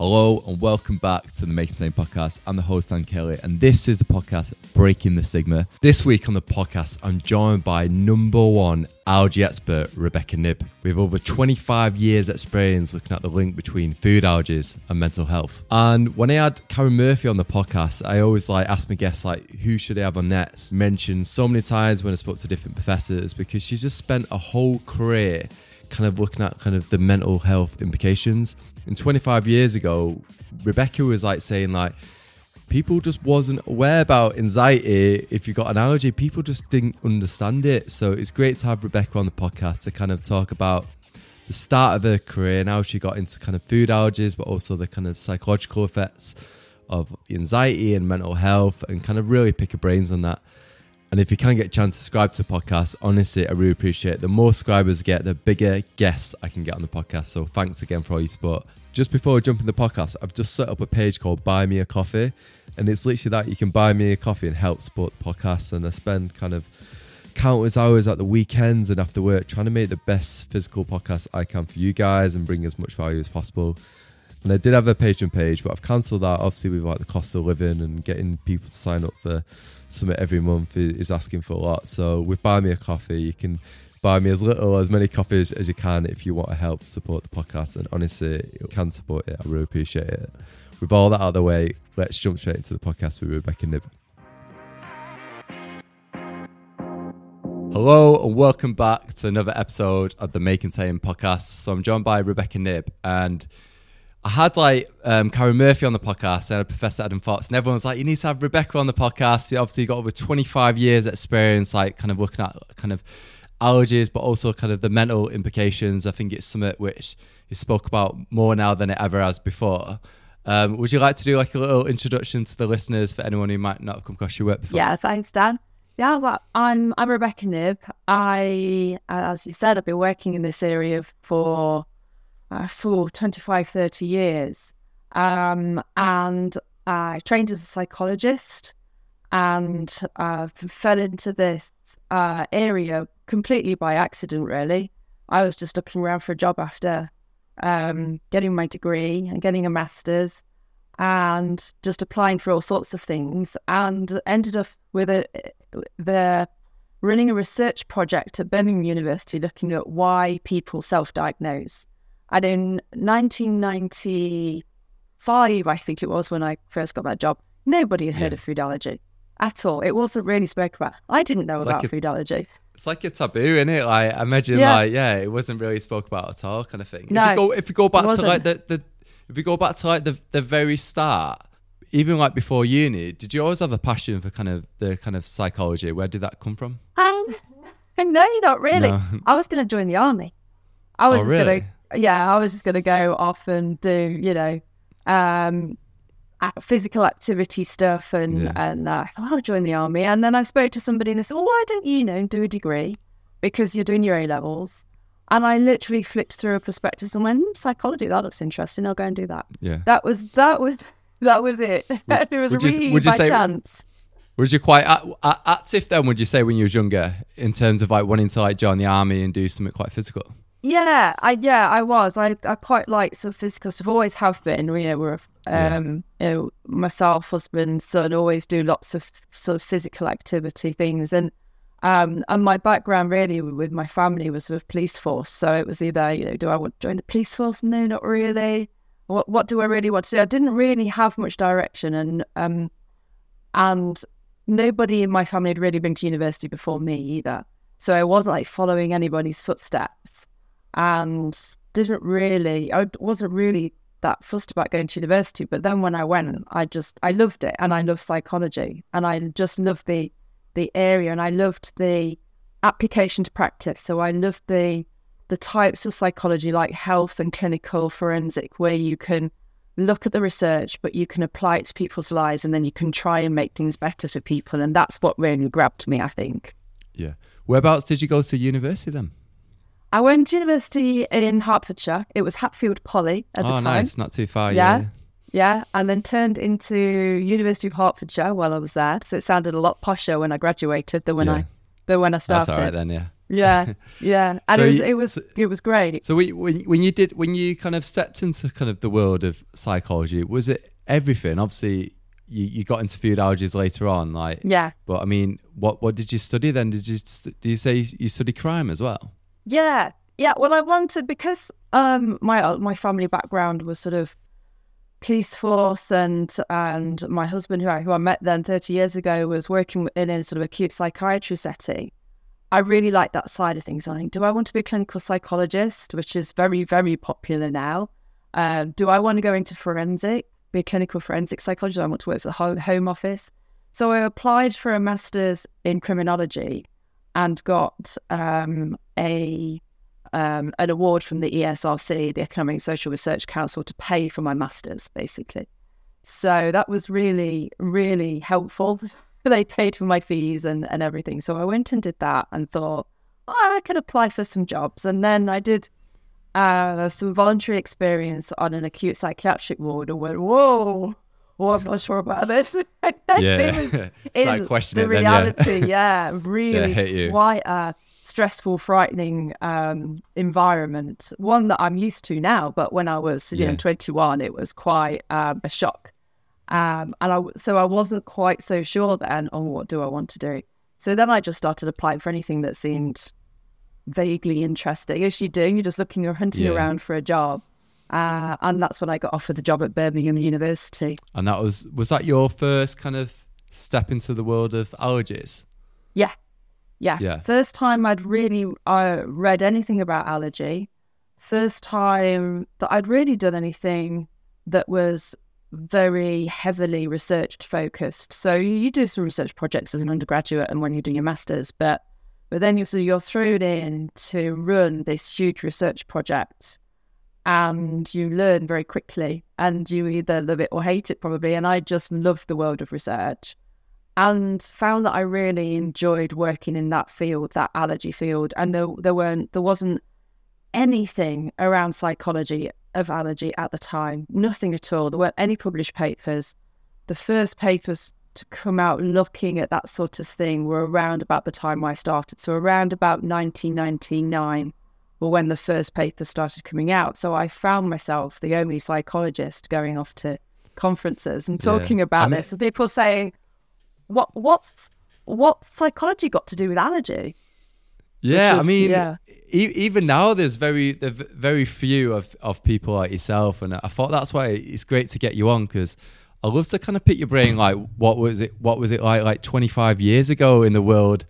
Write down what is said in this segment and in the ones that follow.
Hello and welcome back to the May Contain podcast. I'm the host Dan Kelly, and this is the podcast Breaking the Stigma. This week on the podcast, I'm joined by number one allergy expert Rebecca Knibb. We have over 25 years experience looking at the link between food allergies and mental health. And when I had Karen Murphy on the podcast, I always like ask my guests like who should I have on next. Mentioned so many times when I spoke to different professors because she's just spent a whole career kind of looking at kind of the mental health implications. And 25 years ago, Rebecca was like saying like people just wasn't aware about anxiety if you got an allergy. People just didn't understand it. So it's great to have Rebecca on the podcast to kind of talk about the start of her career and how she got into kind of food allergies, but also the kind of psychological effects of anxiety and mental health and kind of really pick her brains on that. And if you can get a chance to subscribe to the podcast, honestly, I really appreciate it. The more subscribers get, the bigger guests I can get on the podcast. So thanks again for all your support. Just before we jump in the podcast, I've just set up a page called Buy Me a Coffee. And it's literally that you can buy me a coffee and help support the podcast. And I spend kind of countless hours at the weekends and after work trying to make the best physical podcast I can for you guys and bring as much value as possible. And I did have a Patreon page, but I've cancelled that obviously with like the cost of living and getting people to sign up for something every month is asking for a lot. So with Buy Me a Coffee, you can buy me as little as many coffees as you can if you want to help support the podcast. And honestly, you can support it. I really appreciate it. With all that out of the way, let's jump straight into the podcast with Rebecca Knibb. Hello and welcome back to another episode of the May Contain podcast. So I'm joined by Rebecca Knibb and I had like um, Karen Murphy on the podcast and Professor Adam Fox, and everyone was like, "You need to have Rebecca on the podcast." You obviously got over 25 years experience, like kind of looking at kind of allergies, but also kind of the mental implications. I think it's something which you spoke about more now than it ever has before. Um, would you like to do like a little introduction to the listeners for anyone who might not have come across your work before? Yeah, thanks, Dan. Yeah, well, I'm I'm Rebecca Knibb. I, as you said, I've been working in this area for uh, for 25, 30 years. Um, and I trained as a psychologist and uh, fell into this uh, area completely by accident, really. I was just looking around for a job after um, getting my degree and getting a master's and just applying for all sorts of things and ended up with a, the running a research project at Birmingham University looking at why people self-diagnose. And in 1995, I think it was when I first got that job, nobody had heard yeah. of food allergy at all. It wasn't really spoken about. I didn't know it's about like a, food allergies. It's like a taboo, isn't it? Like I imagine, yeah. like yeah, it wasn't really spoken about at all, kind of thing. No, if you go, if you go back to like the, the if you go back to like the the very start, even like before uni, did you always have a passion for kind of the kind of psychology? Where did that come from? Um, no, not really. No. I was going to join the army. I was oh, just really? going to yeah, I was just going to go off and do, you know, um, physical activity stuff, and yeah. and uh, I thought I'll join the army. And then I spoke to somebody and they said, "Well, why don't you, you know, do a degree because you're doing your A levels?" And I literally flipped through a prospectus and went, hmm, "Psychology, that looks interesting. I'll go and do that." Yeah, that was that was that was it. Would, it was really you, by say, chance. Was you quite active then? Would you say when you was younger, in terms of like wanting to like join the army and do something quite physical? Yeah, I yeah, I was. I I quite like some physical stuff. Always have been. You know, we're um, yeah. you know, myself, husband, son, always do lots of sort of physical activity things, and um, and my background really with my family was sort of police force. So it was either you know, do I want to join the police force? No, not really. What what do I really want to do? I didn't really have much direction, and um, and nobody in my family had really been to university before me either. So I wasn't like following anybody's footsteps and didn't really, I wasn't really that fussed about going to university. But then when I went, I just, I loved it and I loved psychology and I just loved the, the area and I loved the application to practice. So I loved the, the types of psychology like health and clinical forensic where you can look at the research, but you can apply it to people's lives and then you can try and make things better for people. And that's what really grabbed me, I think. Yeah. Whereabouts did you go to university then? I went to university in Hertfordshire. It was Hatfield Poly at the oh, time. Oh, nice. Not too far. Yeah. yeah. Yeah. And then turned into University of Hertfordshire while I was there. So it sounded a lot posher when I graduated than when yeah. I than when I started. That's all right then, yeah. yeah, yeah, and So it was you- it was it was great. So we, when when you did when you kind of stepped into kind of the world of psychology, was it everything? Obviously, you, you got into food allergies later on, like. Yeah, But I mean, what what did you study then? Did you st- did you say you study crime as well? Yeah, yeah. Well, I wanted because um my uh, my family background was sort of police force, and and my husband who I who I met then thirty years ago was working in a sort of acute psychiatry setting. I really like that side of things. I think, do I want to be a clinical psychologist, which is very, very popular now? Um, do I want to go into forensic, be a clinical forensic psychologist? I want to work at the home, home office? So I applied for a master's in criminology and got um, a um, an award from the ESRC, the Economic and Social Research Council, to pay for my master's, basically. So that was really, really helpful. they paid for my fees and, and everything. So I went and did that and thought, oh, I could apply for some jobs. And then I did uh, some voluntary experience on an acute psychiatric ward and went, whoa, well, I'm not sure about this. Yeah. It was- It's like is questioning the it then, yeah. reality, yeah, really hit you. quite a stressful, frightening um, environment. One that I'm used to now, but when I was you Yeah. know 21, it was quite um, a shock. Um, and I, so I wasn't quite so sure then on what do I want to do. So then I just started applying for anything that seemed vaguely interesting, as you do. You're just looking or hunting Yeah. around for a job. Uh, and that's when I got offered the job at Birmingham University. And that was was that your first kind of step into the world of allergies? Yeah. Yeah. Yeah. First time I'd really uh, read anything about allergy. First time that I'd really done anything that was very heavily research focused. So you you do some research projects as an undergraduate and when you're doing your masters, but but then you're so you're thrown in to run this huge research project and you learn very quickly and you either love it or hate it probably. And I just love the world of research and found that I really enjoyed working in that field, that allergy field. And there, there weren't, there wasn't anything around psychology of allergy at the time, nothing at all. There weren't any published papers. The first papers to come out looking at that sort of thing were around about the time I started. So around about 1999 were when the first papers started coming out. So I found myself the only psychologist going off to conferences and Yeah. talking about I mean- this, and people saying, "What what's what psychology got to do with allergy?" Yeah, is- I mean, yeah. e- even now there's very there v- very few of, of people like yourself, and I thought that's why it's great to get you on because I love to kind of pick your brain. Like, what was it? What was it like like 25 years ago in the world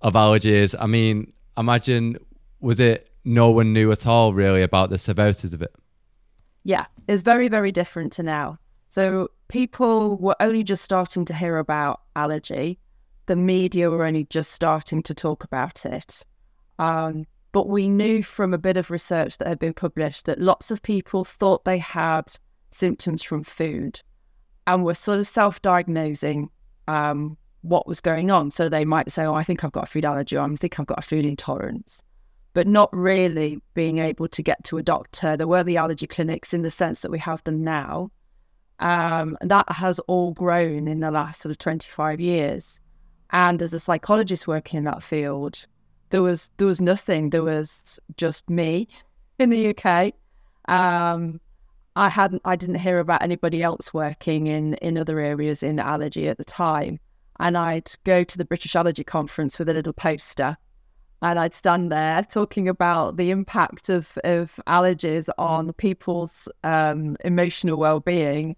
of allergies? I mean, imagine was it no one knew at all really about the severities of it? Yeah, it's very, very different to now. So people were only just starting to hear about allergy. The media were only just starting to talk about it. Um, but we knew from a bit of research that had been published that lots of people thought they had symptoms from food and were sort of self diagnosing um, what was going on. So they might say, Oh, I think I've got a food allergy, or I think I've got a food intolerance but not really being able to get to a doctor. There were the allergy clinics in the sense that we have them now. Um, that has all grown in the last sort of 25 years. And as a psychologist working in that field, there was there was nothing. There was just me in the UK. Um, I hadn't I didn't hear about anybody else working in in other areas in allergy at the time. And I'd go to the British Allergy Conference with a little poster and I'd stand there talking about the impact of, of allergies on people's um, emotional well-being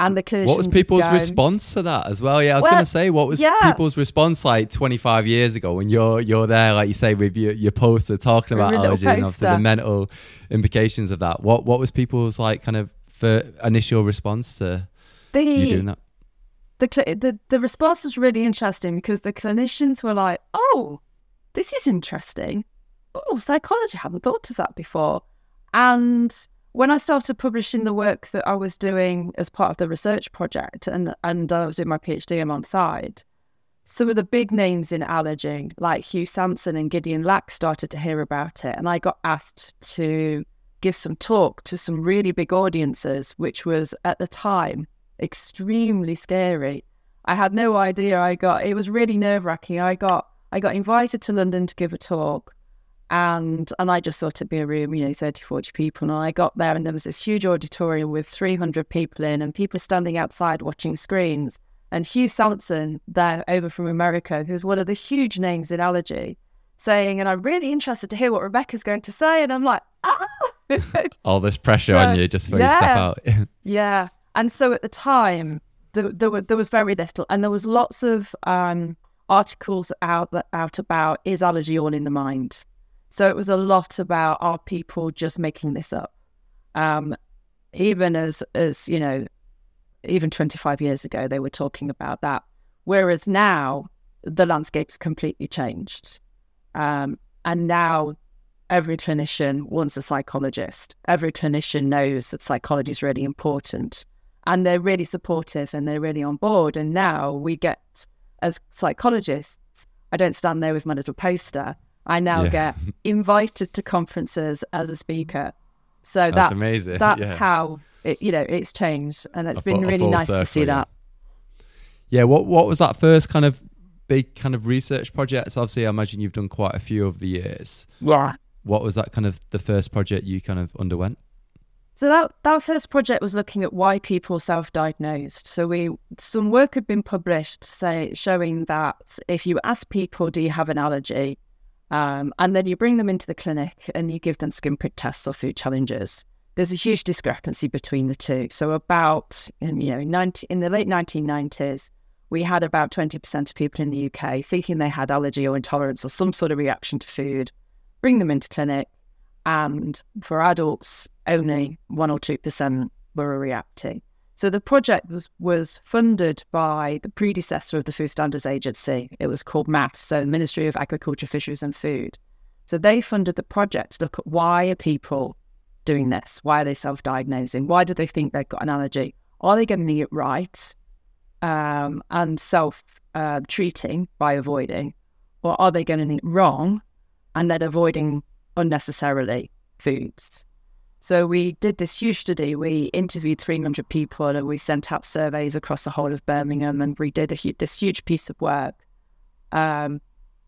and the clinicians What was people's going, response to that as well? Yeah, I was Well, going to say, what was yeah. people's response like 25 years ago when you're you're there, like you say, with your, your poster talking about allergy and obviously the mental implications of that? What what was people's like kind of for initial response to the, you doing that? the, cl- the the response was really interesting because the clinicians were like, "Oh, this is interesting. Oh, psychology I hadn't thought of that before." And when I started publishing the work that I was doing as part of the research project, and and I was doing my PhD alongside, some of the big names in allergy, like Hugh Sampson and Gideon Lack, started to hear about it, and I got asked to give some talk to some really big audiences, which was at the time extremely scary. I had no idea. I got it was really nerve wracking. I got I got invited to London to give a talk and and I just thought it'd be a room, you know, 30, 40 people. And I got there and there was this huge auditorium with 300 people in and people standing outside watching screens. And Hugh Sampson, there over from America, who's one of the huge names in allergy, saying, and I'm really interested to hear what Rebecca's going to say. And I'm like, ah! All this pressure so, on you just for yeah, you step out. yeah. And so at the time, there, there, there, was very little. And there was lots of um, articles out, out about, is allergy all in the mind? So it was a lot about are people just making this up? Um, even as as you know, even 25 years ago, they were talking about that. Whereas now the landscape's completely changed, um, and now every clinician wants a psychologist. Every clinician knows that psychology is really important, and they're really supportive and they're really on board. And now we get as psychologists, I don't stand there with my little poster. I now yeah. get invited to conferences as a speaker. So that's that, amazing. That's yeah. how it, you know it's changed, and it's a been really nice circle, to see that. Yeah. What What was that first kind of big kind of research project? So obviously, I imagine you've done quite a few over the years. Yeah. What was that kind of the first project you kind of underwent? So that that first project was looking at why people self-diagnosed. So we some work had been published say showing that if you ask people, do you have an allergy? Um, and then you bring them into the clinic and you give them skin prick tests or food challenges. There's a huge discrepancy between the two. So about in, you know 90, in the late 1990s, we had about 20% of people in the UK thinking they had allergy or intolerance or some sort of reaction to food. Bring them into clinic, and for adults, only one or two percent were reacting. So the project was, was funded by the predecessor of the Food Standards Agency. It was called MAFF, so Ministry of Agriculture, Fisheries and Food. So they funded the project to look at why are people doing this? Why are they self-diagnosing? Why do they think they've got an allergy? Are they getting it right um, and self-treating uh, by avoiding? Or are they getting it wrong and then avoiding unnecessarily foods? So we did this huge study. We interviewed 300 people and we sent out surveys across the whole of Birmingham and we did hu- this huge piece of work. Um,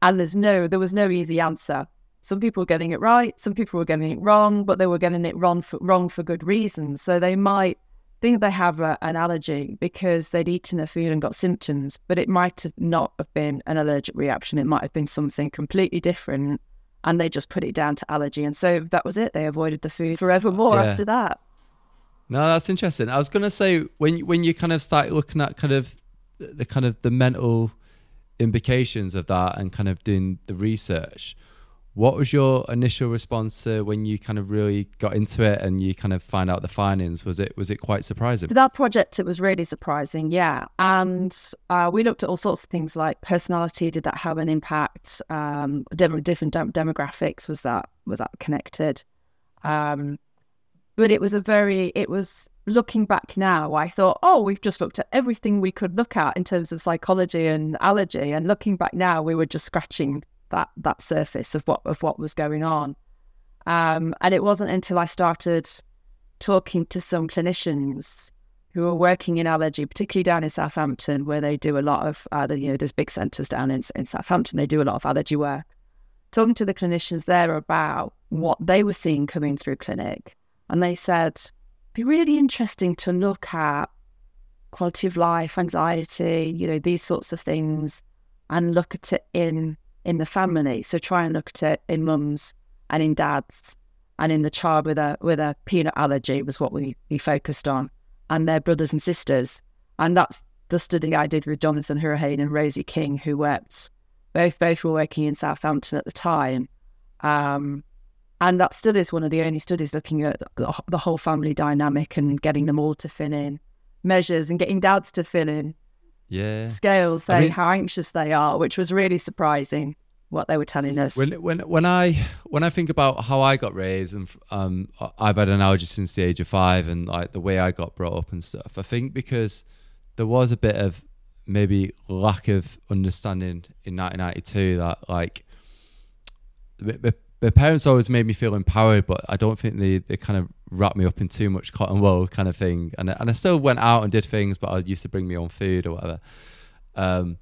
and there's no, there was no easy answer. Some people were getting it right, some people were getting it wrong, but they were getting it wrong for, wrong for good reasons. So they might think they have a, an allergy because they'd eaten a food and got symptoms, but it might not have been an allergic reaction. It might have been something completely different and they just put it down to allergy. And so that was it. They avoided the food forevermore yeah. after that. No, that's interesting. I was going to say when when you kind of start looking at kind of the kind of the mental implications of that and kind of doing the research, what was your initial response to when you kind of really got into it and you kind of find out the findings? Was it was it quite surprising? For that project, it was really surprising, yeah. And uh, we looked at all sorts of things like personality. Did that have an impact? Um, different dem- demographics was that was that connected? Um, but it was a very it was looking back now. I thought, oh, we've just looked at everything we could look at in terms of psychology and allergy, and looking back now, we were just scratching that that surface of what of what was going on. Um, and it wasn't until I started talking to some clinicians who are working in allergy, particularly down in Southampton, where they do a lot of, uh, you know, there's big centres down in, in Southampton. They do a lot of allergy work. Talking to the clinicians there about what they were seeing coming through clinic, and they said, be really interesting to look at quality of life, anxiety, you know, these sorts of things, and look at it in in the family. So try and look at it in mums and in dads and in the child with a with a peanut allergy was what we, we focused on, and their brothers and sisters. And that's the study I did with Jonathan Hourihane and Rosie King, who worked both both were working in Southampton at the time. Um, and that study is one of the only studies looking at the whole family dynamic and getting them all to fill in measures and getting dads to fill in yeah scales saying I mean, how anxious they are, which was really surprising what they were telling us. When when when I when I think about how I got raised and um I've had an allergy since the age of five and like the way I got brought up and stuff. I think because there was a bit of maybe lack of understanding in 1992 that like my parents always made me feel empowered, but I don't think they, they kind of wrapped me up in too much cotton wool kind of thing. And and I still went out and did things, but I used to bring me own food or whatever. Um,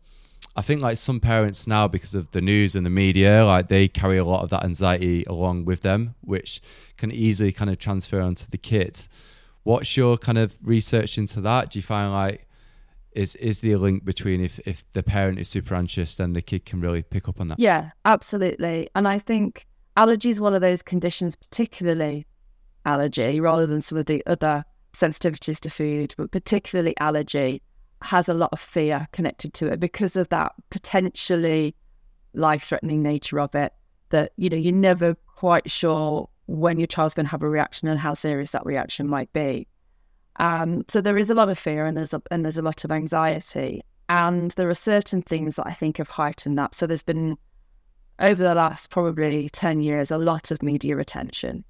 I think like some parents now, because of the news and the media, like they carry a lot of that anxiety along with them, which can easily kind of transfer onto the kids. What's your kind of research into that? Do you find like is is there a link between if if the parent is super anxious, then the kid can really pick up on that? Yeah, absolutely. And I think allergy is one of those conditions, particularly allergy, rather than some of the other sensitivities to food, but particularly allergy has a lot of fear connected to it because of that potentially life threatening nature of it. That, you know, you're never quite sure when your child's going to have a reaction and how serious that reaction might be. Um, so there is a lot of fear and there's a, and there's a lot of anxiety, and there are certain things that I think have heightened that. So there's been over the last probably ten years a lot of media attention,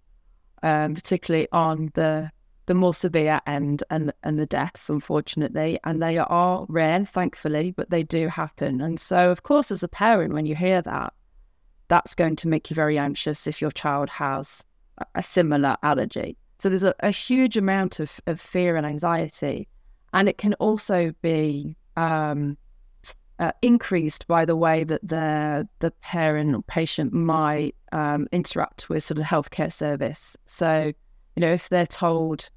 um, particularly on the the more severe end and and the deaths, unfortunately, and they are rare, thankfully, but they do happen. And so, of course, as a parent, when you hear that, that's going to make you very anxious if your child has a similar allergy. So there's a, a huge amount of, of fear and anxiety. And it can also be um, uh, increased by the way that the, the parent or patient might um, interact with sort of healthcare service. So, you know, if they're told,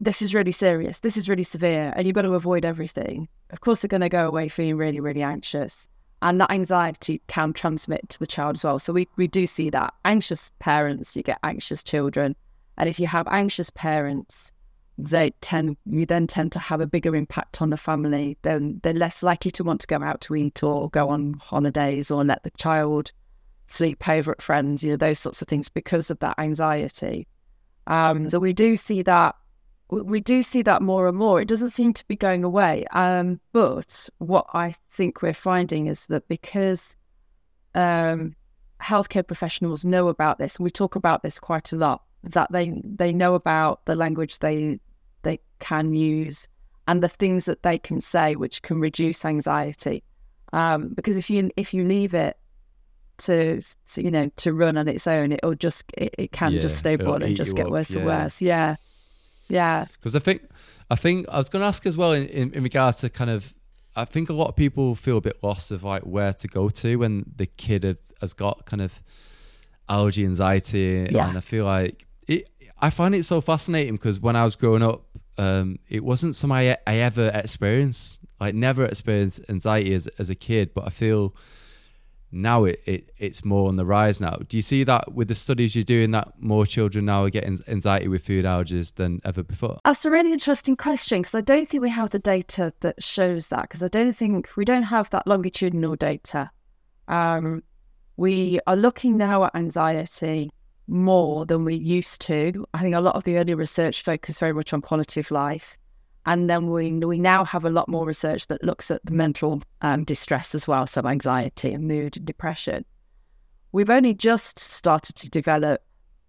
this is really serious, this is really severe, and you've got to avoid everything, of course they're going to go away feeling really, really anxious. And that anxiety can transmit to the child as well. So we, we do see that. Anxious parents, you get anxious children and if you have anxious parents, they tend you then tend to have a bigger impact on the family. Then they're less likely to want to go out to eat or go on holidays or let the child sleep over at friends, you know, those sorts of things because of that anxiety. Um, so we do see that we do see that more and more. It doesn't seem to be going away. Um, but what I think we're finding is that because um, healthcare professionals know about this, and we talk about this quite a lot, that they they know about the language they they can use and the things that they can say which can reduce anxiety um, because if you if you leave it to, to, you know to run on its own it'll just it, it can yeah, just snowball and just get up, worse yeah. and worse yeah yeah because i think i think i was going to ask as well in, in, in regards to kind of i think a lot of people feel a bit lost of like where to go to when the kid has got kind of allergy anxiety yeah. and i feel like it, I find it so fascinating because when I was growing up, um, it wasn't something I, I ever experienced. I never experienced anxiety as, as a kid, but I feel now it, it it's more on the rise now. Do you see that with the studies you're doing that more children now are getting anxiety with food allergies than ever before? That's a really interesting question because I don't think we have the data that shows that because I don't think we don't have that longitudinal data. Um, we are looking now at anxiety more than we used to. I think a lot of the early research focused very much on quality of life. And then we we now have a lot more research that looks at the mental um, distress as well, so anxiety and mood and depression. We've only just started to develop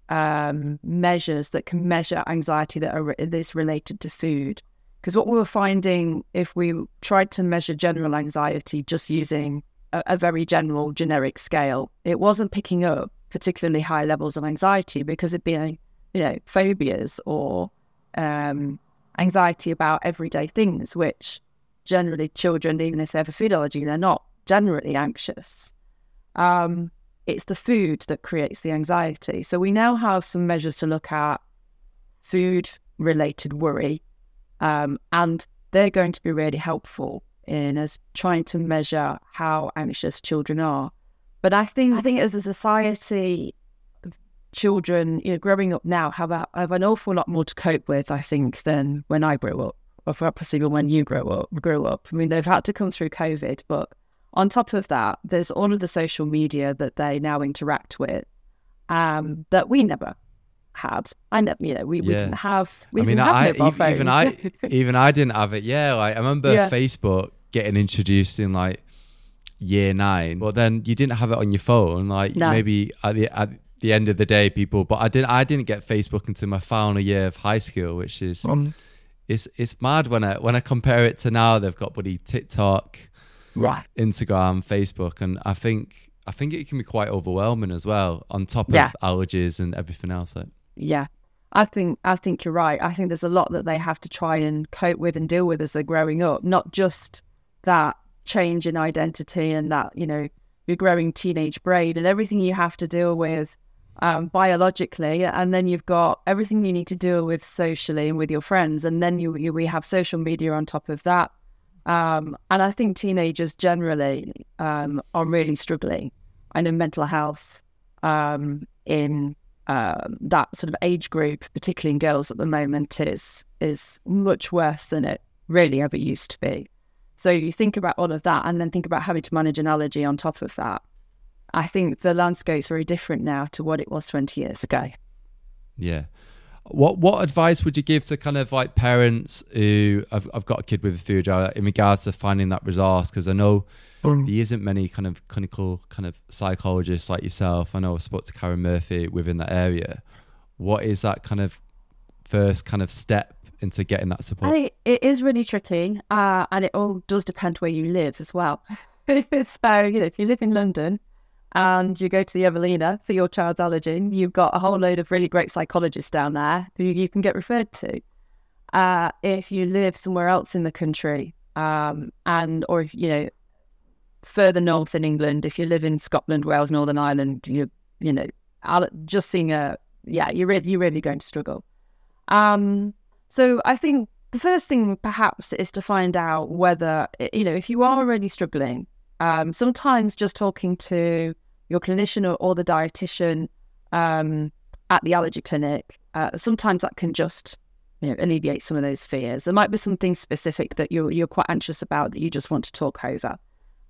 um, measures that can measure anxiety that are this related to food. Because what we were finding, if we tried to measure general anxiety just using a, a very general generic scale, it wasn't picking up particularly high levels of anxiety because it'd be, you know, phobias or um, anxiety about everyday things, which generally children, even if they have a food allergy, they're not generally anxious. Um, it's the food that creates the anxiety. So we now have some measures to look at food related worry, um, and they're going to be really helpful in us trying to measure how anxious children are. But I think I think as a society, children, you know, growing up now have a, have an awful lot more to cope with. I think than when I grew up, or perhaps even when you grew up. Grew up. I mean, they've had to come through COVID, but on top of that, there's all of the social media that they now interact with um, that we never had. I never, you know, we, yeah. we didn't have. We I mean, didn't I, have mobile even, even I even I didn't have it. Yeah, like I remember yeah. Facebook getting introduced in like year nine, but then you didn't have it on your phone. Like no. maybe at the at the end of the day, people. But I didn't. I didn't get Facebook until my final year of high school, which is um, it's it's mad when I when I compare it to now. They've got buddy TikTok, right, Instagram, Facebook, and I think I think it can be quite overwhelming as well. On top of yeah. allergies and everything else. Like. Yeah. I think I think you're right. I think there's a lot that they have to try and cope with and deal with as they're growing up. Not just that change in identity and that you know your growing teenage brain and everything you have to deal with um, biologically, and then you've got everything you need to deal with socially and with your friends, and then you, you we have social media on top of that. Um, and I think teenagers generally um, are really struggling. I know mental health um, in uh, that sort of age group, particularly in girls at the moment, is is much worse than it really ever used to be. So you think about all of that, and then think about having to manage an allergy on top of that. I think the landscape's very different now to what it was 20 years ago. Yeah. What what advice would you give to kind of like parents who have, have got a kid with a food allergy in regards to finding that resource? Because I know mm. there isn't many kind of clinical kind of psychologists like yourself. I know I spoke to Karen Murphy within that area. What is that kind of first kind of step into getting that support? I, it is really tricky, uh, and it all does depend where you live as well. so you know, if you live in London, and you go to the Evelina for your child's allergy, you've got a whole load of really great psychologists down there who you can get referred to. Uh, if you live somewhere else in the country, um, and or if you know further north in England, if you live in Scotland, Wales, Northern Ireland, you you know just seeing a yeah, you're really, you're really going to struggle. Um, so I think the first thing perhaps is to find out whether you know if you are already struggling um, sometimes just talking to your clinician or, or the dietitian um, at the allergy clinic, uh, sometimes that can just you know, alleviate some of those fears. There might be something specific that you're you're quite anxious about that you just want to talk over.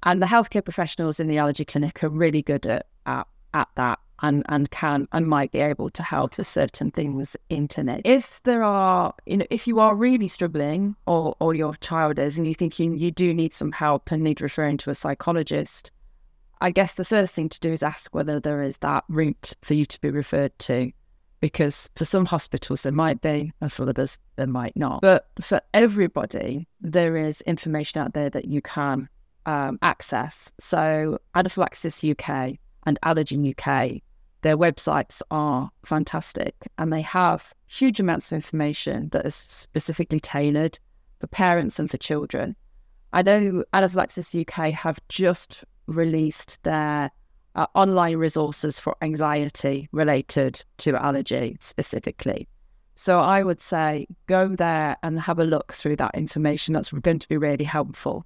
And the healthcare professionals in the allergy clinic are really good at at, at that and, and can and might be able to help to certain things in clinic. If there are, you know, if you are really struggling or, or your child is and you think you, you do need some help and need referring to a psychologist, I guess the first thing to do is ask whether there is that route for you to be referred to. Because for some hospitals there might be, and for others there might not. But for everybody, there is information out there that you can um, access. So Anaphylaxis UK and Allergy UK their websites are fantastic and they have huge amounts of information that is specifically tailored for parents and for children. I know Anaphylaxis UK have just released their uh, online resources for anxiety related to allergy specifically. So I would say go there and have a look through that information. That's going to be really helpful.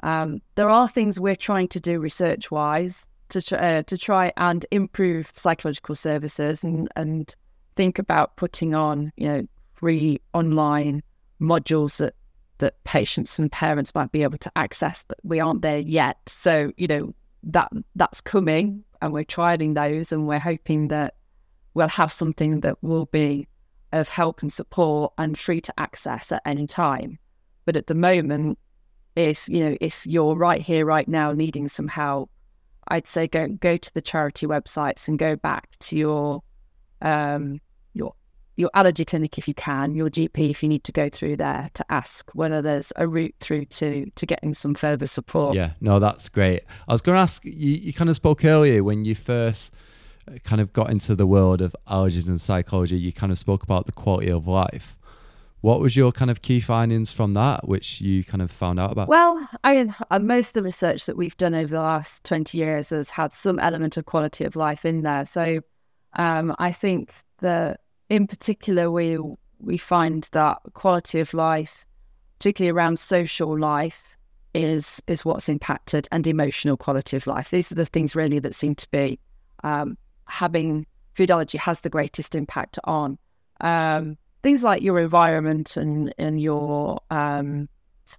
Um, there are things we're trying to do research wise to uh, to try and improve psychological services and and think about putting on you know free online modules that that patients and parents might be able to access that we aren't there yet. So you know that that's coming and we're trialing those and we're hoping that we'll have something that will be of help and support and free to access at any time. But at the moment it's you know it's you're right here right now needing some help I'd say go go to the charity websites and go back to your um, your your allergy clinic if you can, your GP if you need to go through there to ask whether there's a route through to to getting some further support. Yeah, no, that's great. I was going to ask you. You kind of spoke earlier when you first uh, kind of got into the world of allergies and psychology. You kind of spoke about the quality of life. What was your kind of key findings from that, which you kind of found out about? Well, I mean, uh, most of the research that we've done over the last 20 years has had some element of quality of life in there. So um, I think that in particular, we, we find that quality of life, particularly around social life, is is what's impacted and emotional quality of life. These are the things really that seem to be um, having food allergy has the greatest impact on. Um, things like your environment and and your um,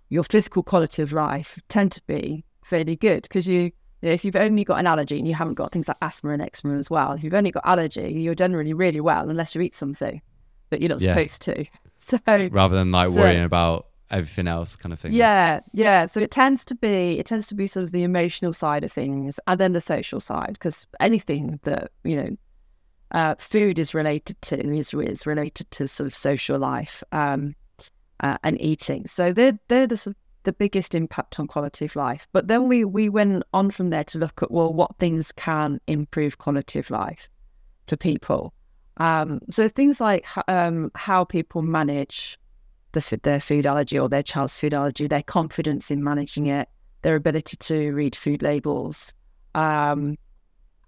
your physical quality of life tend to be fairly good because you, you know, if you've only got an allergy and you haven't got things like asthma and eczema as well, if you've only got allergy, you're generally really well unless you eat something that you're not yeah. supposed to. So rather than like so, worrying about everything else kind of thing. Yeah, yeah. So it tends to be it tends to be sort of the emotional side of things and then the social side because anything that you know uh, food is related to is, is related to sort of social life um, uh, and eating. So they're they're the the biggest impact on quality of life. But then we we went on from there to look at well, what things can improve quality of life for people. Um, so things like um, how people manage the, their food allergy or their child's food allergy, their confidence in managing it, their ability to read food labels, um,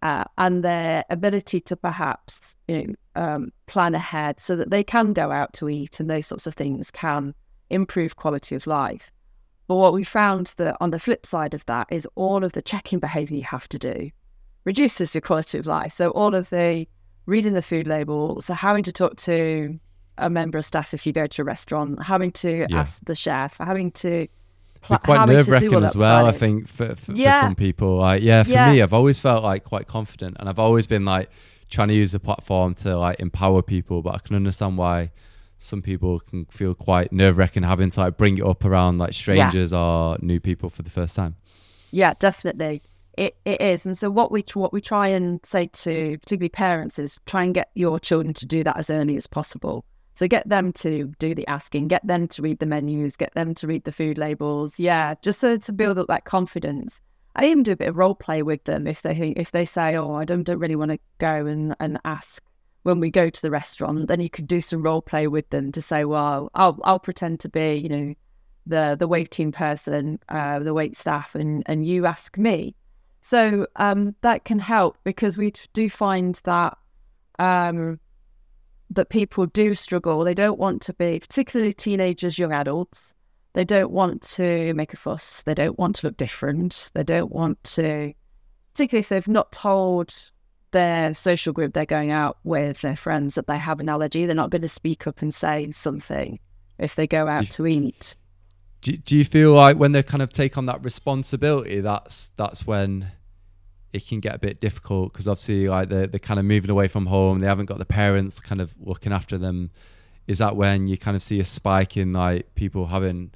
uh, and their ability to perhaps you know, um, plan ahead so that they can go out to eat and those sorts of things can improve quality of life. But what we found that on the flip side of that is all of the checking behavior you have to do reduces your quality of life. So all of the reading the food labels, so having to talk to a member of staff if you go to a restaurant, having to Yeah. ask the chef, having to Be quite nerve wracking as well. I think for, for, Yeah. for some people, like yeah, for Yeah. me, I've always felt like quite confident, and I've always been like trying to use the platform to like empower people. But I can understand why some people can feel quite nerve wracking having to like bring it up around like strangers or new people for the first time. Yeah, definitely. It it is. And so what we what we try and say to particularly parents is try and get your children to do that as early as possible. So get them to do the asking, get them to read the menus, get them to read the food labels. Yeah, just so to build up that confidence. I even do a bit of role play with them if they if they say, "Oh, I don't don't really want to go and and ask." When we go to the restaurant, then you could do some role play with them to say, "Well, I'll I'll pretend to be, you know, the the waiting person, uh, the wait staff, and and you ask me." So um, that can help because we do find that um, that people do struggle. They don't want to be, particularly teenagers, young adults. They don't want to make a fuss. They don't want to look different. They don't want to, particularly if they've not told their social group they're going out with their friends that they have an allergy. They're not going to speak up and say something if they go out you- to eat. Do, do you feel like when they kind of take on that responsibility, that's that's when it can get a bit difficult because obviously like they're, they're kind of moving away from home, they haven't got the parents kind of looking after them. Is that when you kind of see a spike in like people having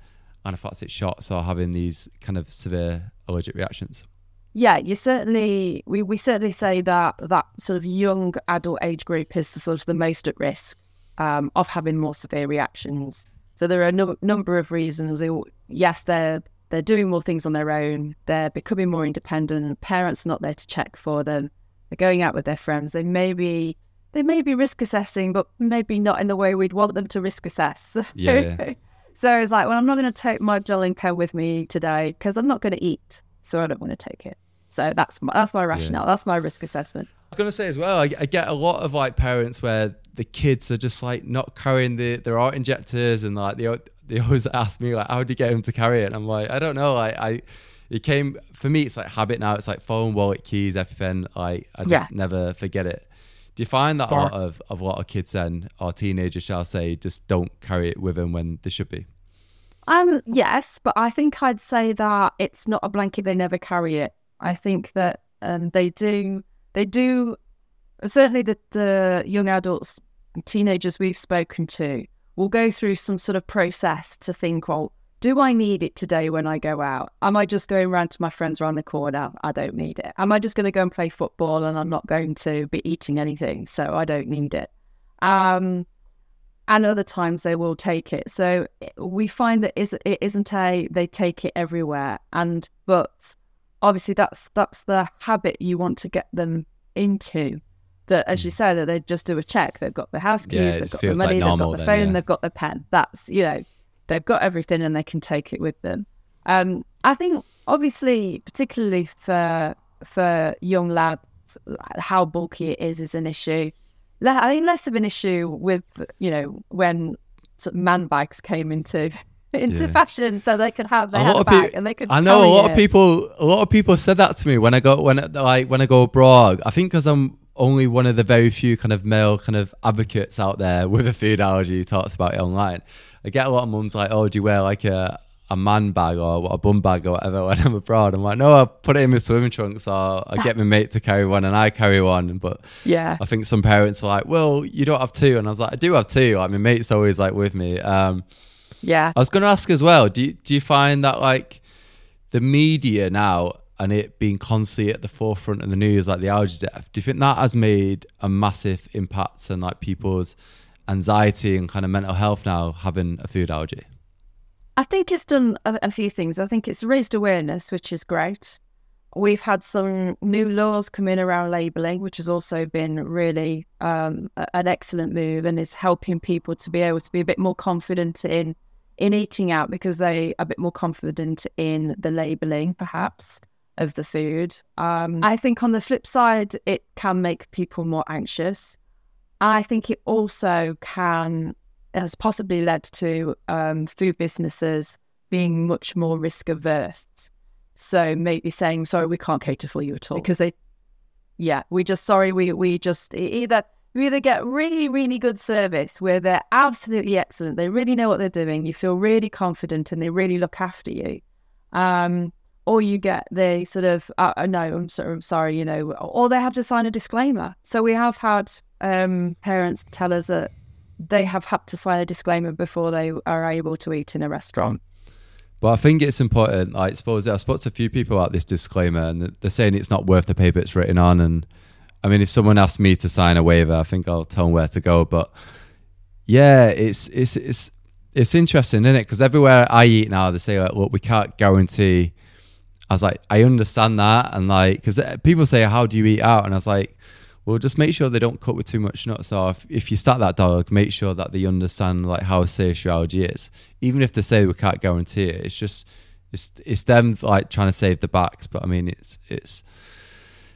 anaphylactic shots or having these kind of severe allergic reactions? Yeah, you certainly we, we certainly say that that sort of young adult age group is the sort of the most at risk um, of having more severe reactions. So there are a num- number of reasons. Yes, they're they're doing more things on their own. They're becoming more independent. And Parents are not there to check for them. They're going out with their friends. They may be they may be risk assessing, but maybe not in the way we'd want them to risk assess. Yeah. so it's like, well, I'm not going to take my gelling pen with me today because I'm not going to eat, so I don't want to take it. So that's my, that's my rationale. That's my risk assessment. I was gonna say as well, I, I get a lot of like parents where the kids are just like not carrying the their auto injectors, and like they al- they always ask me like, how do you get them to carry it? And I'm like, I don't know. I, I it came for me. It's like habit now. It's like phone, wallet, keys, everything. Like I just never forget it. Do you find that a lot of, of lot of kids then our teenagers shall say just don't carry it with them when they should be? Um, yes, but I think I'd say that it's not a blanket. They never carry it. I think that um, they do. They do. Certainly, the the young adults, teenagers we've spoken to will go through some sort of process to think, well, do I need it today when I go out? Am I just going round to my friends around the corner? I don't need it. Am I just going to go and play football and I'm not going to be eating anything, so I don't need it? Um, and other times they will take it. So we find that it isn't a they take it everywhere, and but obviously that's that's the habit you want to get them into. That as you say, that they just do a check. They've got the house keys, Hmm. Yeah, they've got the like money, normal they've got the then, phone, yeah. they've got the pen. That's you know they've got everything and they can take it with them. Um, I think obviously, particularly for for young lads, how bulky it is is an issue. I think less of an issue with you know when sort of man bags came into into Yeah. fashion, so they could have their A lot a of peop- bag and they could. I know a lot it. of people. A lot of people said that to me when I go when like when I go abroad. I think because I'm only one of the very few kind of male kind of advocates out there with a food allergy who talks about it online. I get a lot of mums like, "Oh, do you wear like a a man bag or a bum bag or whatever when I'm abroad?" I'm like, "No, I put it in my swimming trunks or I get my mate to carry one and I carry one." But Yeah, I think some parents are like, "Well, you don't have two," and I was like, "I do have two. Like my mate's always like with me." Um, yeah. I was going to ask as well. Do you, do you find that like the media now and it being constantly at the forefront of the news, like the allergy death? Do you think that has made a massive impact on like people's anxiety and kind of mental health now having a food allergy? I think it's done a, a few things. I think it's raised awareness, which is great. We've had some new laws come in around labelling, which has also been really um, an excellent move and is helping people to be able to be a bit more confident in in eating out because they are a bit more confident in the labeling, perhaps, of the food. Um, I think on the flip side, it can make people more anxious. I think it also can has possibly led to um, food businesses being much more risk averse. So maybe saying, "Sorry, we can't cater for you at all," because they, yeah, we just sorry, we we just either we either get really really good service where they're absolutely excellent, they really know what they're doing, you feel really confident, and they really look after you, um, or you get the sort of, uh, no, I'm sorry, I'm sorry, you know, or they have to sign a disclaimer. So we have had um, parents tell us that they have had to sign a disclaimer before they are able to eat in a restaurant. But I think it's important. I suppose I spoke to a few people about this disclaimer, and they're saying it's not worth the paper it's written on. And I mean, if someone asked me to sign a waiver, I think I'll tell them where to go. But yeah, it's it's it's it's interesting, isn't it? Because everywhere I eat now, they say like, "Look, we can't guarantee." I was like, I understand that, and like, because people say, "How do you eat out?" And I was like, well, just make sure they don't cook with too much nuts. So if, if you start that dialogue, make sure that they understand like how serious your allergy is. Even if they say we can't guarantee it, it's just it's it's them like trying to save the backs. But I mean, it's it's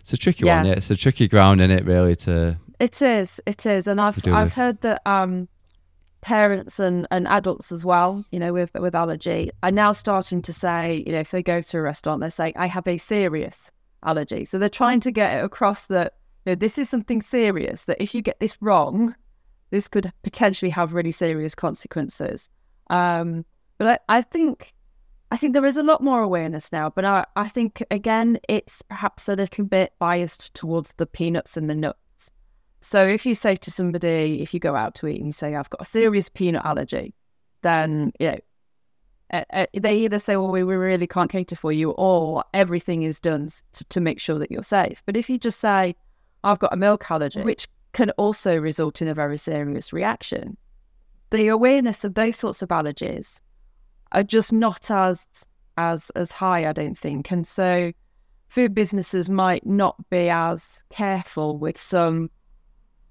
it's a tricky yeah. one. Yeah, it's a tricky ground in it, really. To it is, it is, and I've I've with. heard that um parents and, and adults as well, you know, with with allergy, are now starting to say, you know, if they go to a restaurant, they're saying, I have a serious allergy. So they're trying to get it across that know, this is something serious that if you get this wrong, this could potentially have really serious consequences. Um, but I, I think I think there is a lot more awareness now, but I, I think again it's perhaps a little bit biased towards the peanuts and the nuts. So if you say to somebody, if you go out to eat and you say, I've got a serious peanut allergy, then you know uh, uh, they either say, well, we, we really can't cater for you, or everything is done to, to make sure that you're safe. But if you just say, I've got a milk allergy, which can also result in a very serious reaction. The awareness of those sorts of allergies are just not as as as high, I don't think. And so food businesses might not be as careful with some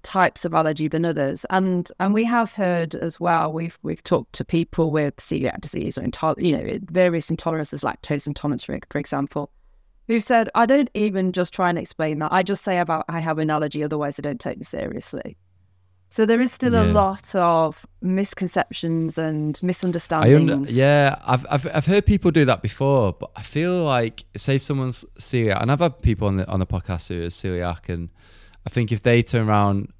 types of allergy than others. And and we have heard as well, we've we've talked to people with celiac disease or intolerance, you know, various intolerances, lactose intolerance, for, for example, who said, I don't even just try and explain that. I just say about I have an allergy, otherwise I don't take me seriously. So there is still yeah. a lot of misconceptions and misunderstandings. Under, yeah, I've, I've I've heard people do that before, but I feel like say someone's celiac, and I've had people on the on the podcast who are celiac, and I think if they turn around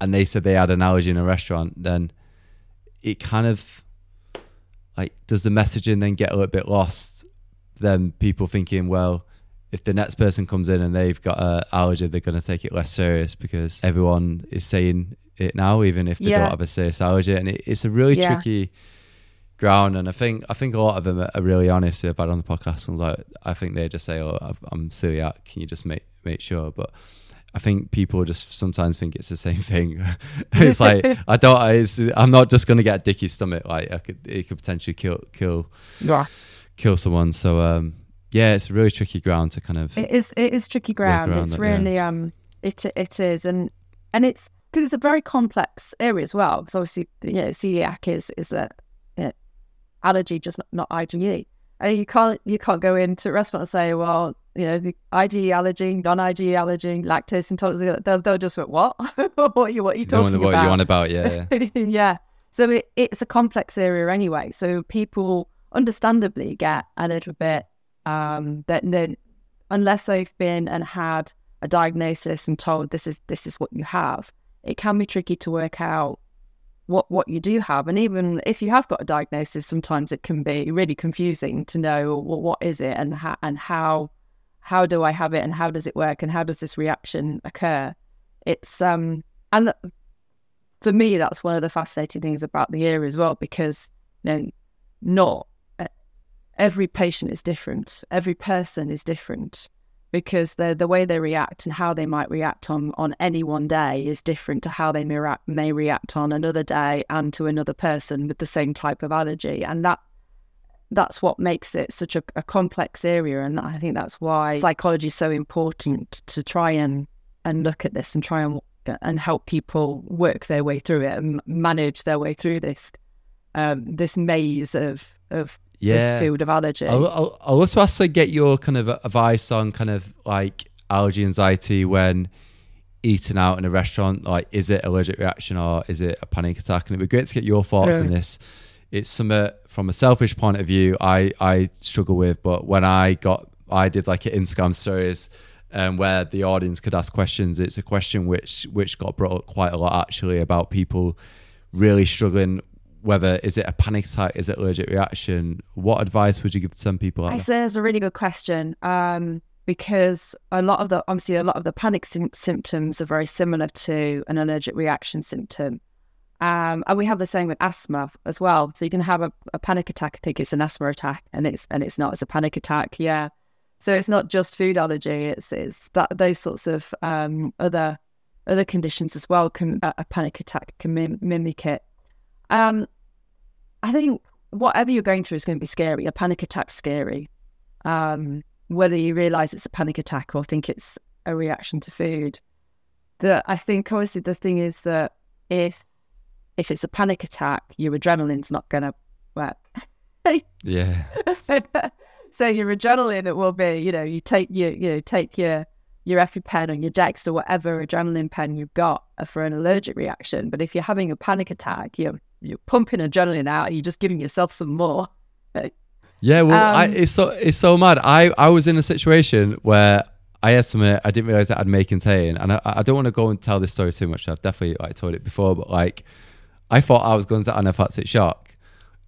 and they said they had an allergy in a restaurant, then it kind of like does the messaging then get a little bit lost? Then people thinking, well, if the next person comes in and they've got an allergy, they're going to take it less serious because everyone is saying it now, even if they yeah. don't have a serious allergy. And it, it's a really yeah. tricky ground. And I think I think a lot of them are really honest. I've had on the podcast, and like I think they just say, "Oh, I'm celiac. Uh, can you just make make sure?" But I think people just sometimes think it's the same thing. it's like I don't. I'm not just going to get a dicky stomach. Like I could, it could potentially kill kill yeah. kill someone. So um, yeah, it's a really tricky ground to kind of. It is. It is tricky ground. It's that, really yeah. um. It it is, and and it's because it's a very complex area as well. Because obviously, you know, celiac is is a you know, allergy, just not, not IgE. And you can't you can't go into a restaurant and say, well, you know, the IgE allergy, non IgE allergy, lactose intolerance. They'll, they'll just go, what? what are you what are you talking what about? you want about? Yeah, yeah. yeah. So it, it's a complex area anyway. So people understandably get a little bit um, that, that unless they've been and had a diagnosis and told this is this is what you have, it can be tricky to work out what what you do have. And even if you have got a diagnosis, sometimes it can be really confusing to know well, what is it and how and how how do I have it and how does it work and how does this reaction occur? It's um and the, for me that's one of the fascinating things about the year as well because you know not every patient is different. Every person is different because the the way they react and how they might react on on any one day is different to how they may react, may react on another day and to another person with the same type of allergy. And that that's what makes it such a, a complex area. And I think that's why psychology is so important to try and and look at this and try and and help people work their way through it and manage their way through this um, this maze of of Yeah. this field of allergy. I'll, I'll, I'll also ask to get your kind of advice on kind of like allergy anxiety when eating out in a restaurant. Like, is it allergic reaction or is it a panic attack? And it'd be great to get your thoughts on this. It's something from a selfish point of view I I struggle with, but when I got I did like an Instagram stories. Um, where the audience could ask questions. It's a question which which got brought up quite a lot actually about people really struggling. Whether is it a panic attack, is it allergic reaction? What advice would you give to some people I say it's a really good question um, because a lot of the obviously a lot of the panic sym- symptoms are very similar to an allergic reaction symptom, um, and we have the same with asthma as well. So you can have a, a panic attack, I think it's an asthma attack, and it's and it's not. It's a panic attack, yeah. So it's not just food allergy; it's it's that those sorts of um, other other conditions as well. Can a, a panic attack can mim- mimic it. Um, I think whatever you're going through is going to be scary. A panic attack's scary. Um, whether you realize it's a panic attack or think it's a reaction to food. That I think obviously the thing is that if if it's a panic attack, your adrenaline's not going to work. Yeah. so your adrenaline it will be, you know, you take your you know take your your EpiPen or your Jext or whatever adrenaline pen you've got for an allergic reaction. But if you're having a panic attack, you're you're pumping adrenaline out. and You're just giving yourself some more. Yeah, well, I, Um, it's so it's so mad. I, I was in a situation where I had something I didn't realize that I'd may contain, and I, I don't want to go and tell this story too much. I've definitely like told it before, but like I thought I was going to anaphylactic shock,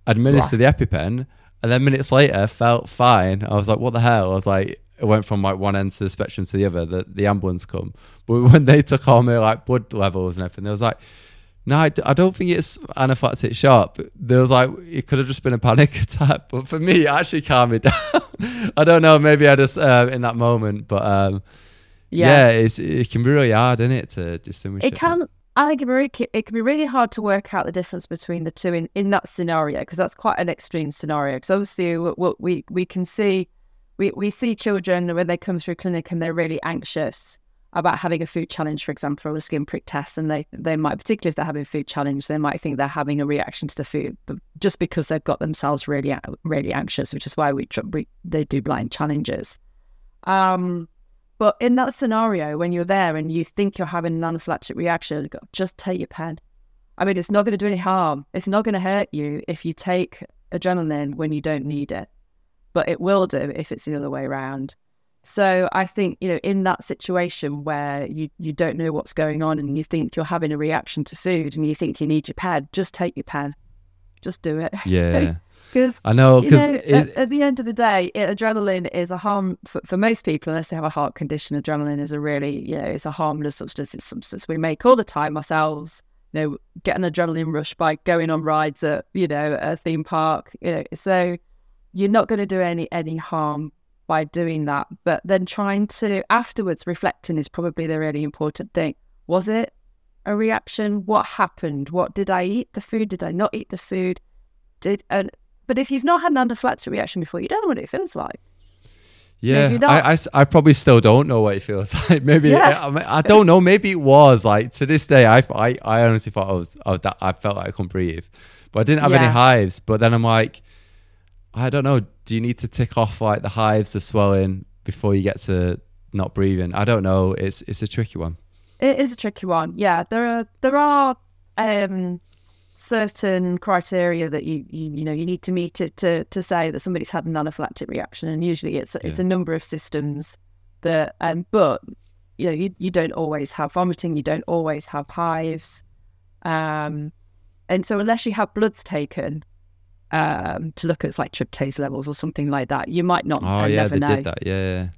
administered the EpiPen, and then minutes later felt fine. I was like, what the hell? I was like, it went from like one end to the spectrum to the other. The the ambulance come, but when they took all my like blood levels and everything, they was like. No, I, d- I don't think it's anaphylactic shock. There was like it could have just been a panic attack, but for me, it actually calmed me down. I don't know, maybe I just uh, in that moment, but um, yeah, it's, it can be really hard, isn't it, to distinguish it can. I think it, very, it can be really hard to work out the difference between the two in, in that scenario because that's quite an extreme scenario. Because obviously, what we we can see, we, we see children when they come through clinic and they're really anxious about having a food challenge, for example, or a skin prick test, and they they might, particularly if they're having a food challenge, they might think they're having a reaction to the food, but just because they've got themselves really really anxious, which is why we, we they do blind challenges. Um, but in that scenario, when you're there and you think you're having an anaphylactic reaction, just take your pen. I mean, it's not going to do any harm. It's not going to hurt you if you take adrenaline when you don't need it, but it will do if it's the other way around. So I think you know, in that situation where you you don't know what's going on and you think you're having a reaction to food and you think you need your pen, just take your pen. Just do it. Yeah, Because I know because at, at the end of the day, it, adrenaline is a harm for, for most people, unless they have a heart condition. Adrenaline is a really, you know, it's a harmless substance. It's substance we make all the time ourselves. You know, get an adrenaline rush by going on rides at, you know, a theme park. You know, so you're not going to do any any harm by doing that. But then trying to afterwards reflecting is probably the really important thing. Was it a reaction? What happened? What did I eat the food? Did I not eat the food? Did and but if you've not had an anaphylactic reaction before, you don't know what it feels like. yeah, I, I I probably still don't know what it feels like. Maybe Yeah. I, I don't know. Maybe it was like to this day. I I, I honestly thought I was, I was that I felt like I couldn't breathe, but I didn't have any hives. But then I'm like, I don't know. Do you need to tick off like the hives, the swelling before you get to not breathing? I don't know. It's it's a tricky one. It is a tricky one. Yeah, there are there are um, certain criteria that you, you you know you need to meet it to to say that somebody's had an anaphylactic reaction, and usually it's it's a number of systems that um but you know you, you don't always have vomiting, you don't always have hives, um, and so unless you have bloods taken. Um, to look at like tryptase levels or something like that, you might not. Oh uh, yeah, never they know. did that. Yeah, yeah,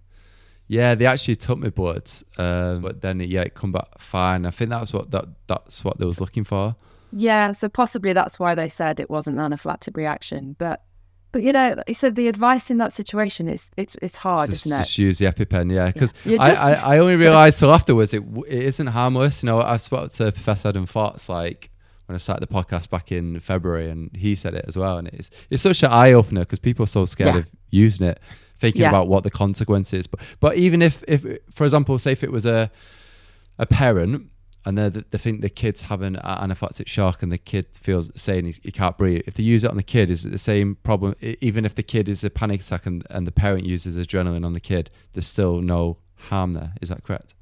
yeah. They actually took my blood, um, but then yeah, it come back fine. I think that's what that that's what they was looking for. Yeah, so possibly that's why they said it wasn't an anaphylactic reaction. But but you know, he said the advice in that situation is it's it's hard, Just, isn't it? just use the EpiPen, yeah. Because You I, I, I only realised till afterwards it, it isn't harmless. You know, I spoke to Professor Adam Fox like when I started the podcast back in February, and he said it as well. And it's it's such an eye opener because people are so scared Yeah. of using it, thinking Yeah. about what the consequences. But but even if if for example, say if it was a a parent and they they think the kid's having an anaphylactic shock and the kid feels saying he, he can't breathe. If they use it on the kid, is it the same problem? Even if the kid is a panic attack and, and the parent uses adrenaline on the kid, there's still no harm there. Is that correct?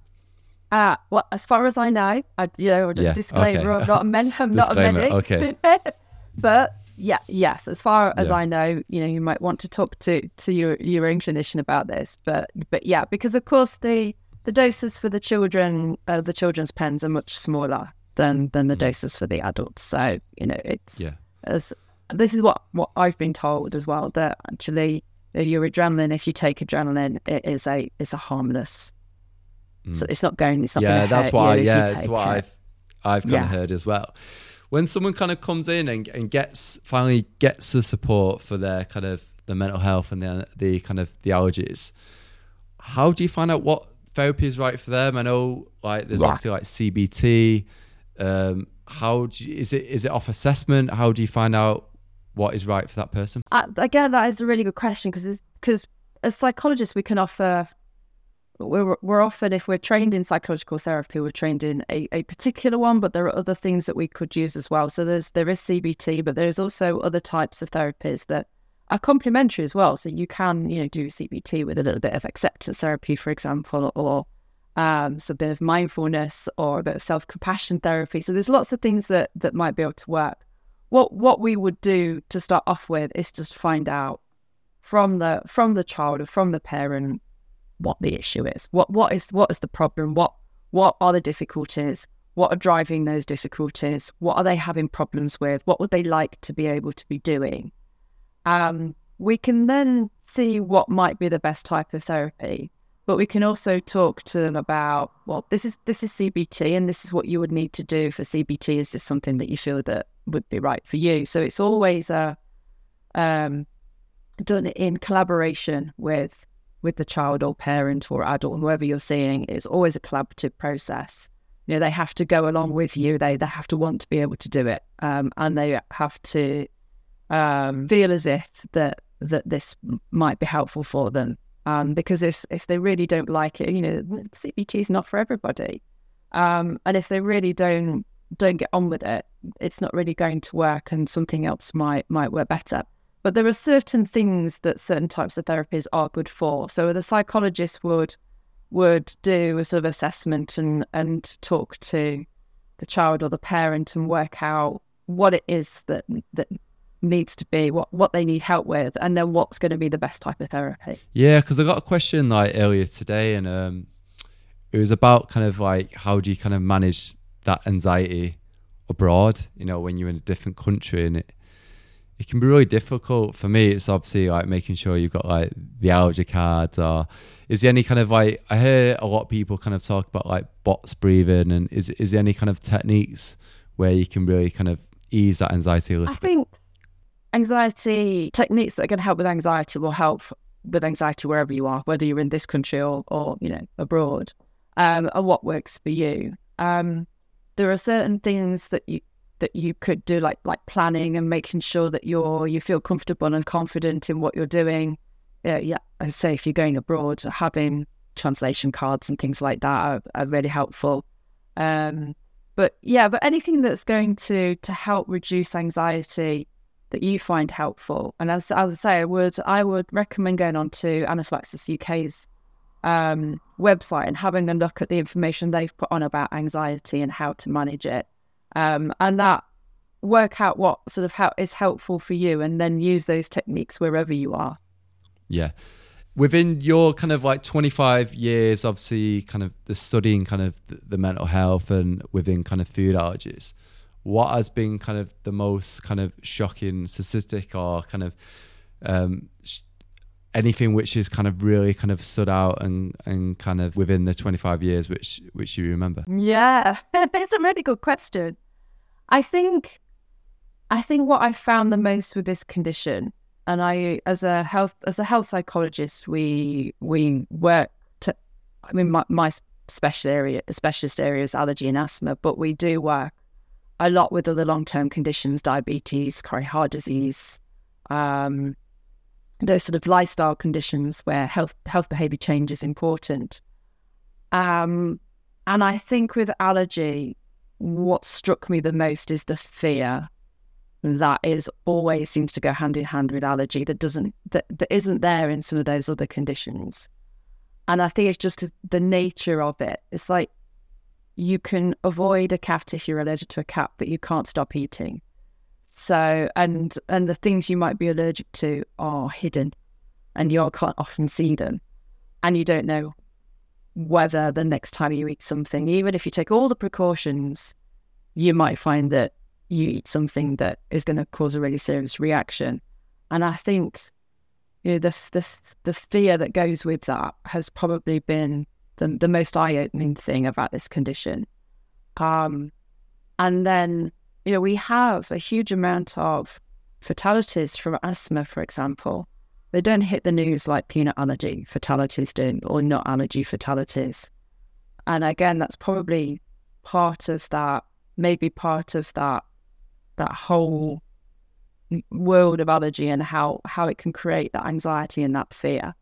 Uh, well, as far as I know, I, you know, yeah, disclaimer, okay. I'm not a men, I'm not a medic. Okay. but yeah, yes, as far as yeah. I know, you know, you might want to talk to to your your own clinician about this. But but yeah, because of course the the doses for the children, uh, the children's pens are much smaller than than the mm. doses for the adults. So you know, it's yeah. as this is what what I've been told as well that actually your adrenaline, if you take adrenaline, it is a is a harmless. Mm. So it's not going. It's not. Yeah, that's why. Yeah, it's what it. I've I've kind yeah. of heard as well. When someone kind of comes in and, and gets finally gets the support for their kind of the mental health and the the kind of the allergies, how do you find out what therapy is right for them? I know like there's right. obviously like CBT. Um, how do you, is it is it off assessment? How do you find out what is right for that person? Uh, again, that is a really good question because because as psychologists we can offer. We're, we're often, if we're trained in psychological therapy, we're trained in a, a particular one, but there are other things that we could use as well. So there's there is CBT, but there's also other types of therapies that are complementary as well. So you can, you know, do CBT with a little bit of acceptance therapy, for example, or um, so a bit of mindfulness or a bit of self compassion therapy. So there's lots of things that that might be able to work. What what we would do to start off with is just find out from the from the child or from the parent what the issue is. What what is what is the problem? What what are the difficulties? What are driving those difficulties? What are they having problems with? What would they like to be able to be doing? Um, we can then see what might be the best type of therapy, but we can also talk to them about, well, this is this is CBT, and this is what you would need to do for CBT. Is this something that you feel that would be right for you? So it's always a um, done in collaboration with with the child or parent or adult, whoever you're seeing. It's always a collaborative process. You know, they have to go along with you. They they have to want to be able to do it, um, and they have to um, feel as if that that this might be helpful for them. Um, because if if they really don't like it, you know, CBT is not for everybody. Um, and if they really don't don't get on with it, it's not really going to work, and something else might might work better. But there are certain things that certain types of therapies are good for. So the psychologist would would do a sort of assessment and and talk to the child or the parent and work out what it is that that needs to be, what what they need help with, and then what's going to be the best type of therapy. Yeah, because I got a question like earlier today, and um, it was about kind of like how do you kind of manage that anxiety abroad? You know, when you're in a different country, and it it can be really difficult for me. It's obviously like making sure you've got like the allergy cards, or is there any kind of like I hear a lot of people kind of talk about like box breathing, and is is there any kind of techniques where you can really kind of ease that anxiety a little I bit? think anxiety techniques that are going to help with anxiety will help with anxiety wherever you are, whether you're in this country or, or you know, abroad, um, and what works for you. Um, there are certain things that you that you could do, like like planning and making sure that you're you feel comfortable and confident in what you're doing. Yeah, yeah. I say if you're going abroad, having translation cards and things like that are, are really helpful. Um, but yeah, but anything that's going to to help reduce anxiety that you find helpful. And as, as I say, I would I would recommend going on to Anaphylaxis UK's um, website and having a look at the information they've put on about anxiety and how to manage it, um, and that work out what sort of how is helpful for you, and then use those techniques wherever you are. Yeah. Within your kind of like 25 years, obviously, kind of the studying kind of the, mental health and within kind of food allergies, what has been kind of the most kind of shocking statistic or kind of um, sh- anything which is kind of really kind of stood out and and kind of within the 25 years which which you remember yeah it's a really good question i think i think what i found the most with this condition and i as a health as a health psychologist we we work to i mean my, my special area specialist area is allergy and asthma but we do work a lot with other long term conditions, diabetes, coronary heart disease, um, those sort of lifestyle conditions where health health behavior change is important. Um, and I think with allergy, what struck me the most is the fear that is always seems to go hand in hand with allergy that doesn't that, that isn't there in some of those other conditions. And I think it's just the nature of it. It's like you can avoid a cat if you're allergic to a cat, but you can't stop eating. So and and the things you might be allergic to are hidden and you can't often see them. And you don't know whether the next time you eat something, even if you take all the precautions, you might find that you eat something that is going to cause a really serious reaction. And I think you know, this, this, the fear that goes with that has probably been the, the most eye opening thing about this condition. Um, and then, you know, we have a huge amount of fatalities from asthma, for example. They don't hit the news like peanut allergy fatalities do, or nut allergy fatalities. And again, that's probably part of that, maybe part of that, that whole world of allergy and how how it can create that anxiety and that fear.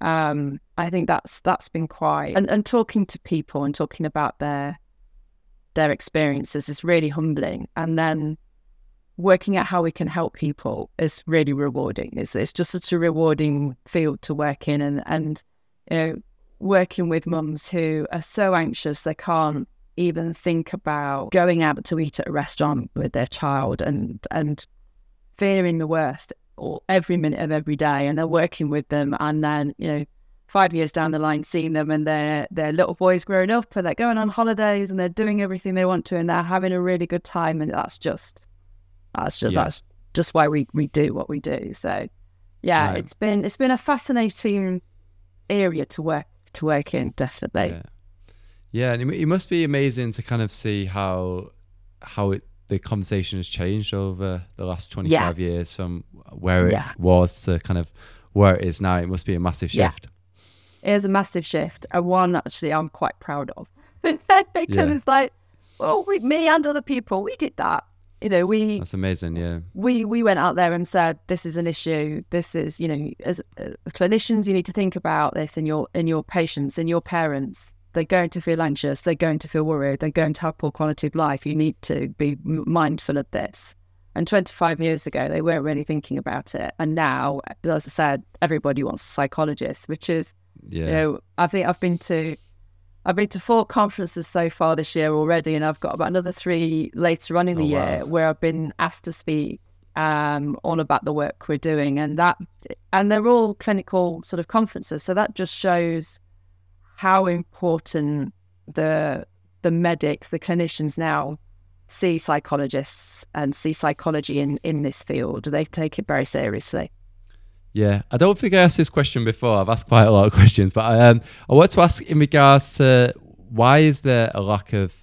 Um, I think that's that's been quite and, and talking to people and talking about their their experiences is really humbling. And then working out how we can help people is really rewarding. It's, it's just such a rewarding field to work in, and and you know, working with mums who are so anxious they can't even think about going out to eat at a restaurant with their child, and and fearing the worst or every minute of every day, and they're working with them, and then you know. Five years down the line, seeing them and their their little boys growing up, and they're going on holidays and they're doing everything they want to, and they're having a really good time, and that's just that's just yeah. that's just why we we do what we do. So yeah, right. it's been it's been a fascinating area to work to work in, definitely. Yeah, yeah and it, it must be amazing to kind of see how how it the conversation has changed over the last 25 yeah. years from where it yeah. was to kind of where it is now. It must be a massive shift. Yeah. It is a massive shift, and one actually I'm quite proud of because it's like, well, we, me and other people, we did that you know we that's amazing yeah. we we went out there and said this is an issue. This is you know as uh, clinicians you need to think about this in your in your patients in your parents. They're going to feel anxious. They're going to feel worried. They're going to have poor quality of life. You need to be mindful of this. And 25 years ago they weren't really thinking about it. And now as i said everybody wants a psychologist which is yeah. you know i think i've been to I've been to four conferences so far this year already, and I've got about another three later on in the oh, year where I've been asked to speak um, all about the work we're doing, and that, and they're all clinical sort of conferences. So that just shows how important the the medics, the clinicians now see psychologists and see psychology in in this field. They take it very seriously. Yeah, I don't think I asked this question before. I've asked quite a lot of questions, but um, I want to ask in regards to why is there a lack of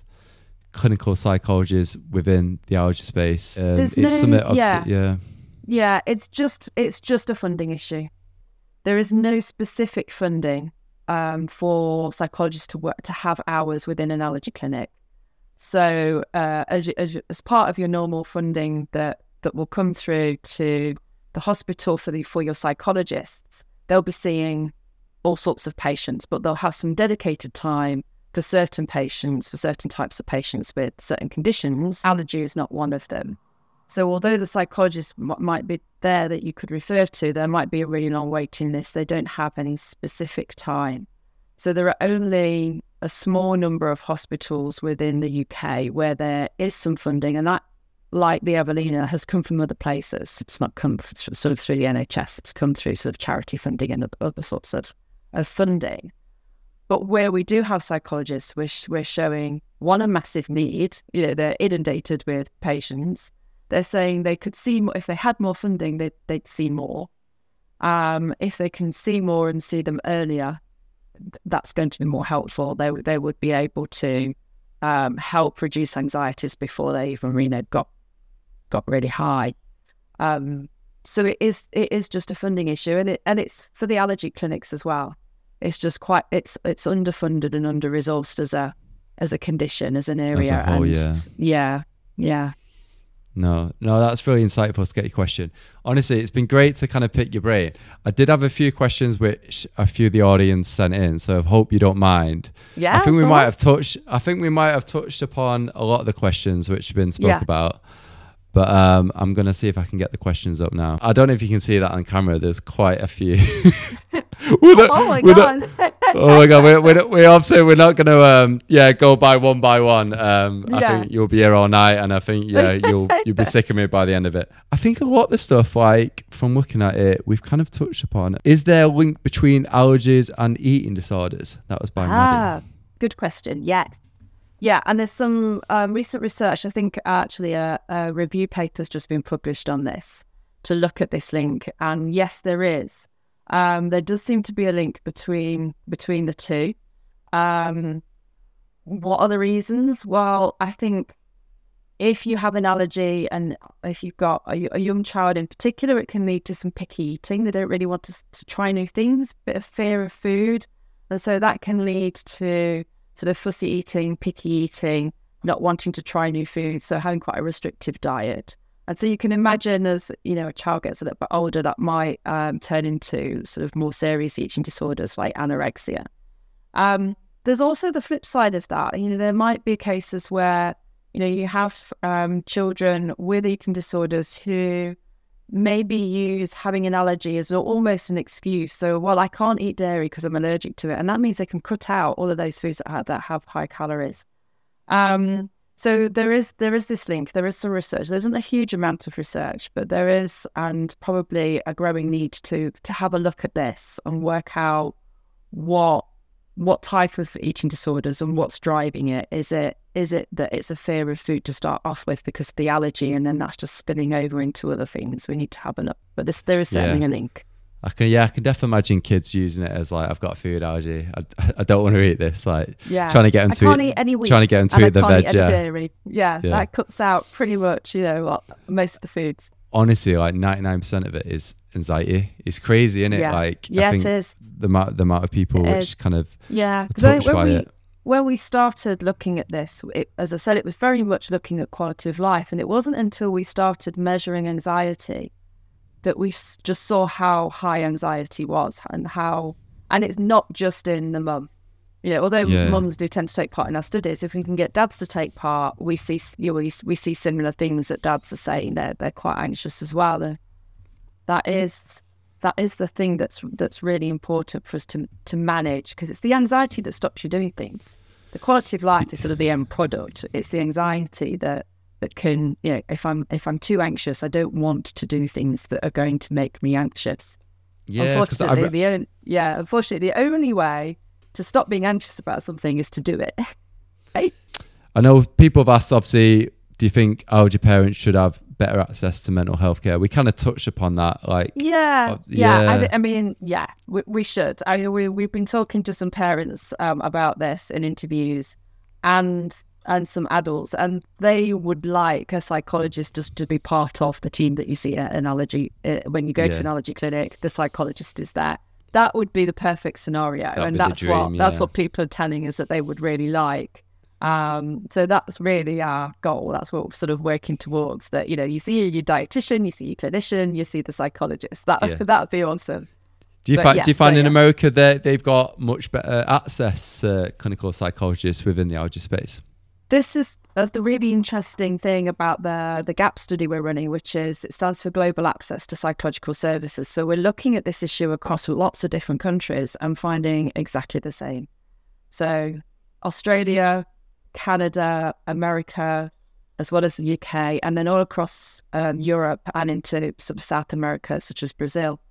clinical psychologists within the allergy space? Um, it's no, something, yeah. yeah, yeah. It's just it's just a funding issue. There is no specific funding um, for psychologists to work to have hours within an allergy clinic. So, uh, as, as as part of your normal funding that that will come through to the hospital for the for your psychologists, they'll be seeing all sorts of patients, but they'll have some dedicated time for certain patients, for certain types of patients with certain conditions. Allergy is not one of them. So, although the psychologist m- might be there that you could refer to, there might be a really long waiting list. They don't have any specific time. So, there are only a small number of hospitals within the UK where there is some funding, and that like the Evelina, has come from other places. It's not come sort of through the NHS. It's come through sort of charity funding and other sorts of, funding. But where we do have psychologists, we're, we're showing one a massive need. You know, they're inundated with patients. They're saying they could see more, if they had more funding, they'd, they'd see more. Um, if they can see more and see them earlier, that's going to be more helpful. They they would be able to um, help reduce anxieties before they even really got got really high. Um, so it is it is just a funding issue, and it and it's for the allergy clinics as well. It's just quite it's it's underfunded and under resourced as a as a condition as an area. As whole, and yeah, yeah, yeah. No, no, that's really insightful to get your question. Honestly, it's been great to kind of pick your brain. I did have a few questions which a few of the audience sent in, so I hope you don't mind. Yeah, I think we might what- have touched. I think we might have touched upon a lot of the questions which have been spoke Yeah. about. But um, I'm gonna see if I can get the questions up now. I don't know if you can see that on camera. There's quite a few. Not- Oh my not- god! oh my god, we're, we're, we're obviously we're not going to um yeah go by one by one. Um, I think you'll be here all night, and I think yeah you'll you'll be sick of me by the end of it. I think a lot of the stuff like from looking at it, we've kind of touched upon. Is there a link between allergies and eating disorders? That was by Maddie. ah, good question. Yes. Yeah, and there's some um, recent research. I think actually a, a review has just been published on this to look at this link. And yes, there is. Um, there does seem to be a link between between the two. Um, what are the reasons? Well, I think if you have an allergy and if you've got a, a young child in particular, it can lead to some picky eating. They don't really want to, to try new things, bit of fear of food. And so that can lead to sort of fussy eating, picky eating, not wanting to try new foods, so having quite a restrictive diet. And so you can imagine as you know a child gets a little bit older, that might um, turn into sort of more serious eating disorders like anorexia. Um, there's also the flip side of that. You know, there might be cases where you know you have um, children with eating disorders who maybe use having an allergy as almost an excuse. So, well, I can't eat dairy because I'm allergic to it, and that means they can cut out all of those foods that have, that have high calories. Um, so there is there is this link. There is some research. There isn't a huge amount of research, but there is, and probably a growing need to to have a look at this and work out what what type of eating disorders and what's driving it. Is it is it that it's a fear of food to start off with because of the allergy, and then that's just spilling over into other things? We need to have a look. But this there is Yeah. certainly a link. I can yeah I can definitely imagine kids using it as like I've got a food allergy. I, I don't want to eat this. Like Yeah, trying to get them I to eat. eat any wheat. trying to get them to eat the veg, yeah. dairy. Yeah, Yeah. that cuts out pretty much, you know, what most of the foods. Honestly, like ninety nine percent of it is anxiety. It's crazy, isn't it? Yeah. Like Yeah, I think it is. the amount the amount of people It which is. kind of Yeah, 'cause I think touched by when we it. when we started looking at this, it, as I said, it was very much looking at quality of life, and it wasn't until we started measuring anxiety that we just saw how high anxiety was and how, and it's not just in the mum. You know, although Yeah. mums do tend to take part in our studies, if we can get dads to take part, we see you know, we, we see similar things that dads are saying. They're they're quite anxious as well. They're, that mm. is that is the thing that's that's really important for us to to manage because it's the anxiety that stops you doing things. The quality of life is sort of the end product. It's the anxiety that that can you know if I'm if I'm too anxious, I don't want to do things that are going to make me anxious. yeah. Because unfortunately, re- the on- yeah, unfortunately, the only way to stop being anxious about something is to do it. I know people have asked. Obviously, do you think allergy parents should have better access to mental health care? We kind of touched upon that. Like Yeah, yeah. yeah. I, thi- I mean, yeah, we, we should. I mean, we we've been talking to some parents um, about this in interviews, and and some adults, and they would like a psychologist just to be part of the team that you see at an allergy uh, when you go to Yeah. an allergy clinic. The psychologist is there. That would be the perfect scenario, That'd and that's what dream, that's what people are telling us that they would really like. Um, so that's really our goal. That's what we're sort of working towards. That you know, you see your dietitian, you see your clinician, you see the psychologist. That Yeah. that would be awesome. Do you But find yeah, do you so in yeah. America that they've got much better access to clinical psychologists within the allergy space? This is uh, the really interesting thing about the the GAP study we're running, which is it stands for Global Access to Psychological Services. So we're looking at this issue across lots of different countries and finding exactly the same. So Australia, Canada, America, as well as the UK, and then all across um, Europe and into sort of South America, such as Brazil,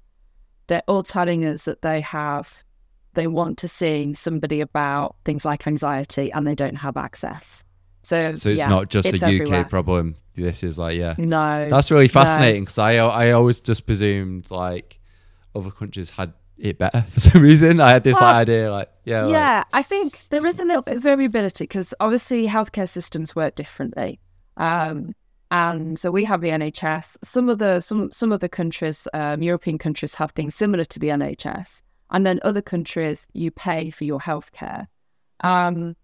they're all telling us that they have, they want to see somebody about things like anxiety and they don't have access. So, So it's yeah, not just it's a UK everywhere. problem. This is like yeah. No, That's really fascinating because I I always just presumed like other countries had it better for some reason. I had this Well, idea like yeah like- yeah, I think there is a little bit of variability because obviously healthcare systems work differently. Um, and so we have the NHS. Some of the some some of the countries, um, European countries, have things similar to the NHS, and then other countries you pay for your healthcare. Um,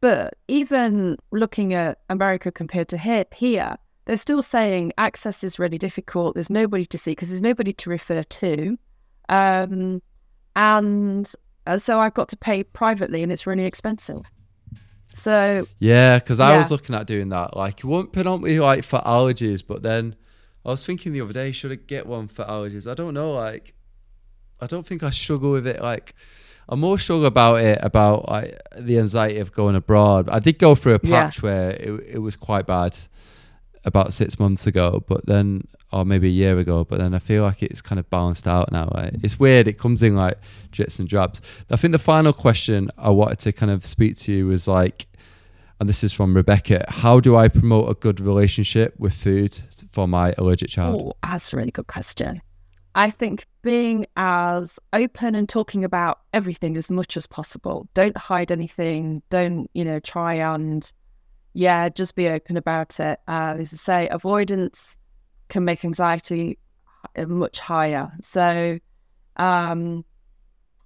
but even looking at America compared to here, here they're still saying access is really difficult. There's nobody to see because there's nobody to refer to. Um, and uh, so I've got to pay privately and it's really expensive. So yeah, because I was looking at doing that. Like, it won't predominantly like for allergies, but then I was thinking the other day, should I get one for allergies? I don't know. Like, I don't think I struggle with it. Like, I more struggle about it about like the anxiety of going abroad. I did go through a Yeah. patch where it, it was quite bad about six months ago, but then or maybe a year ago, but then I feel like it's kind of balanced out now. Right? It's weird. It comes in like jits and drabs. I think the final question I wanted to kind of speak to you was like, and this is from Rebecca. How do I promote a good relationship with food for my allergic child? Oh, that's a really good question. I think being as open and talking about everything as much as possible. Don't hide anything. Don't, you know, try and, yeah, just be open about it. Uh, as I say, avoidance can make anxiety much higher. So, um,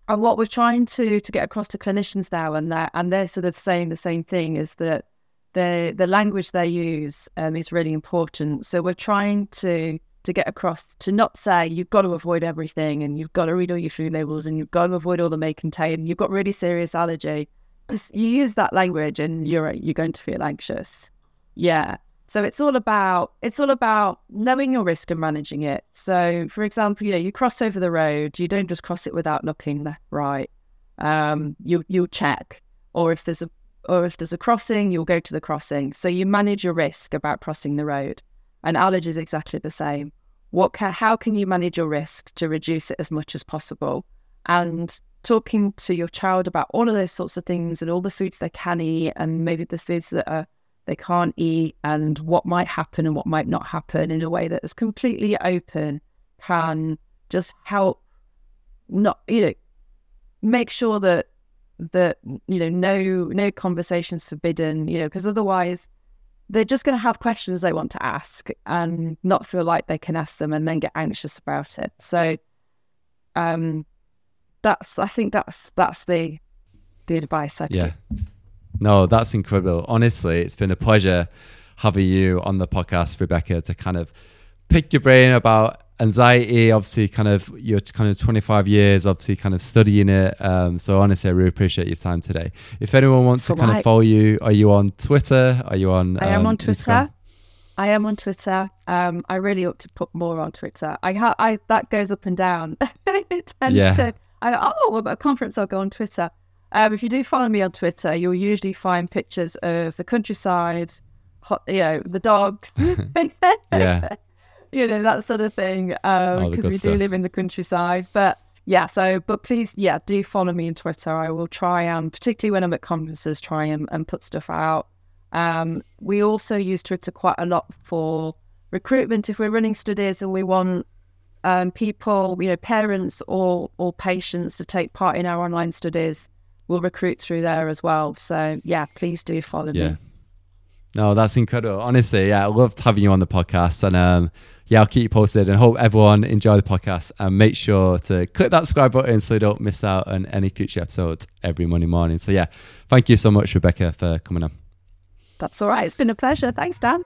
and what we're trying to to get across to clinicians now, and that and they're sort of saying the same thing, is that the the language they use um, is really important. So we're trying to to get across to not say you've got to avoid everything and you've got to read all your food labels and you've got to avoid all the may contain. You've got really serious allergy. Just- You use that language and you're you're going to feel anxious. Yeah. So it's all about it's all about knowing your risk and managing it. So for example, you know, you cross over the road, you don't just cross it without looking left, right. Um, you you'll check. Or if there's a or if there's a crossing, you'll go to the crossing. So you manage your risk about crossing the road. And allergy is exactly the same. What can, how can you manage your risk to reduce it as much as possible? And talking to your child about all of those sorts of things and all the foods they can eat and maybe the foods that are they can't eat and what might happen and what might not happen in a way that is completely open can just help not you know make sure that that you know no no conversations forbidden you know because otherwise they're just going to have questions they want to ask and not feel like they can ask them and then get anxious about it so um that's i think that's that's the the advice i'd Yeah. give No, that's incredible. Honestly, it's been a pleasure having you on the podcast, Rebecca, to kind of pick your brain about anxiety. Obviously, kind of you're kind of 25 years, obviously, kind of studying it. Um, so honestly, I really appreciate your time today. If anyone wants So to kind I- of follow you, are you on Twitter? Are you on? I am um, on Twitter. Instagram? I am on Twitter. Um, I really ought to put more on Twitter. I ha- I that goes up and down. it tends Yeah. to. I, oh, at a conference, I'll go on Twitter. Um, if you do follow me on Twitter, you'll usually find pictures of the countryside, hot, you know, the dogs. Yeah. you know that sort of thing. Because good we stuff. do live in the countryside, but. Yeah, so but please, yeah, do follow me on Twitter. I will try and particularly when I'm at conferences, try and, and put stuff out. Um, we also use Twitter quite a lot for recruitment. If we're running studies and we want um, people, you know, parents or or patients to take part in our online studies, we'll recruit through there as well. So yeah, please do follow Yeah. me. No, that's incredible. Honestly, yeah, I loved having you on the podcast. And um, yeah, I'll keep you posted and hope everyone enjoy the podcast and make sure to click that subscribe button so you don't miss out on any future episodes every Monday morning. So yeah, thank you so much, Rebecca, for coming on. That's all right. It's been a pleasure. Thanks, Dan.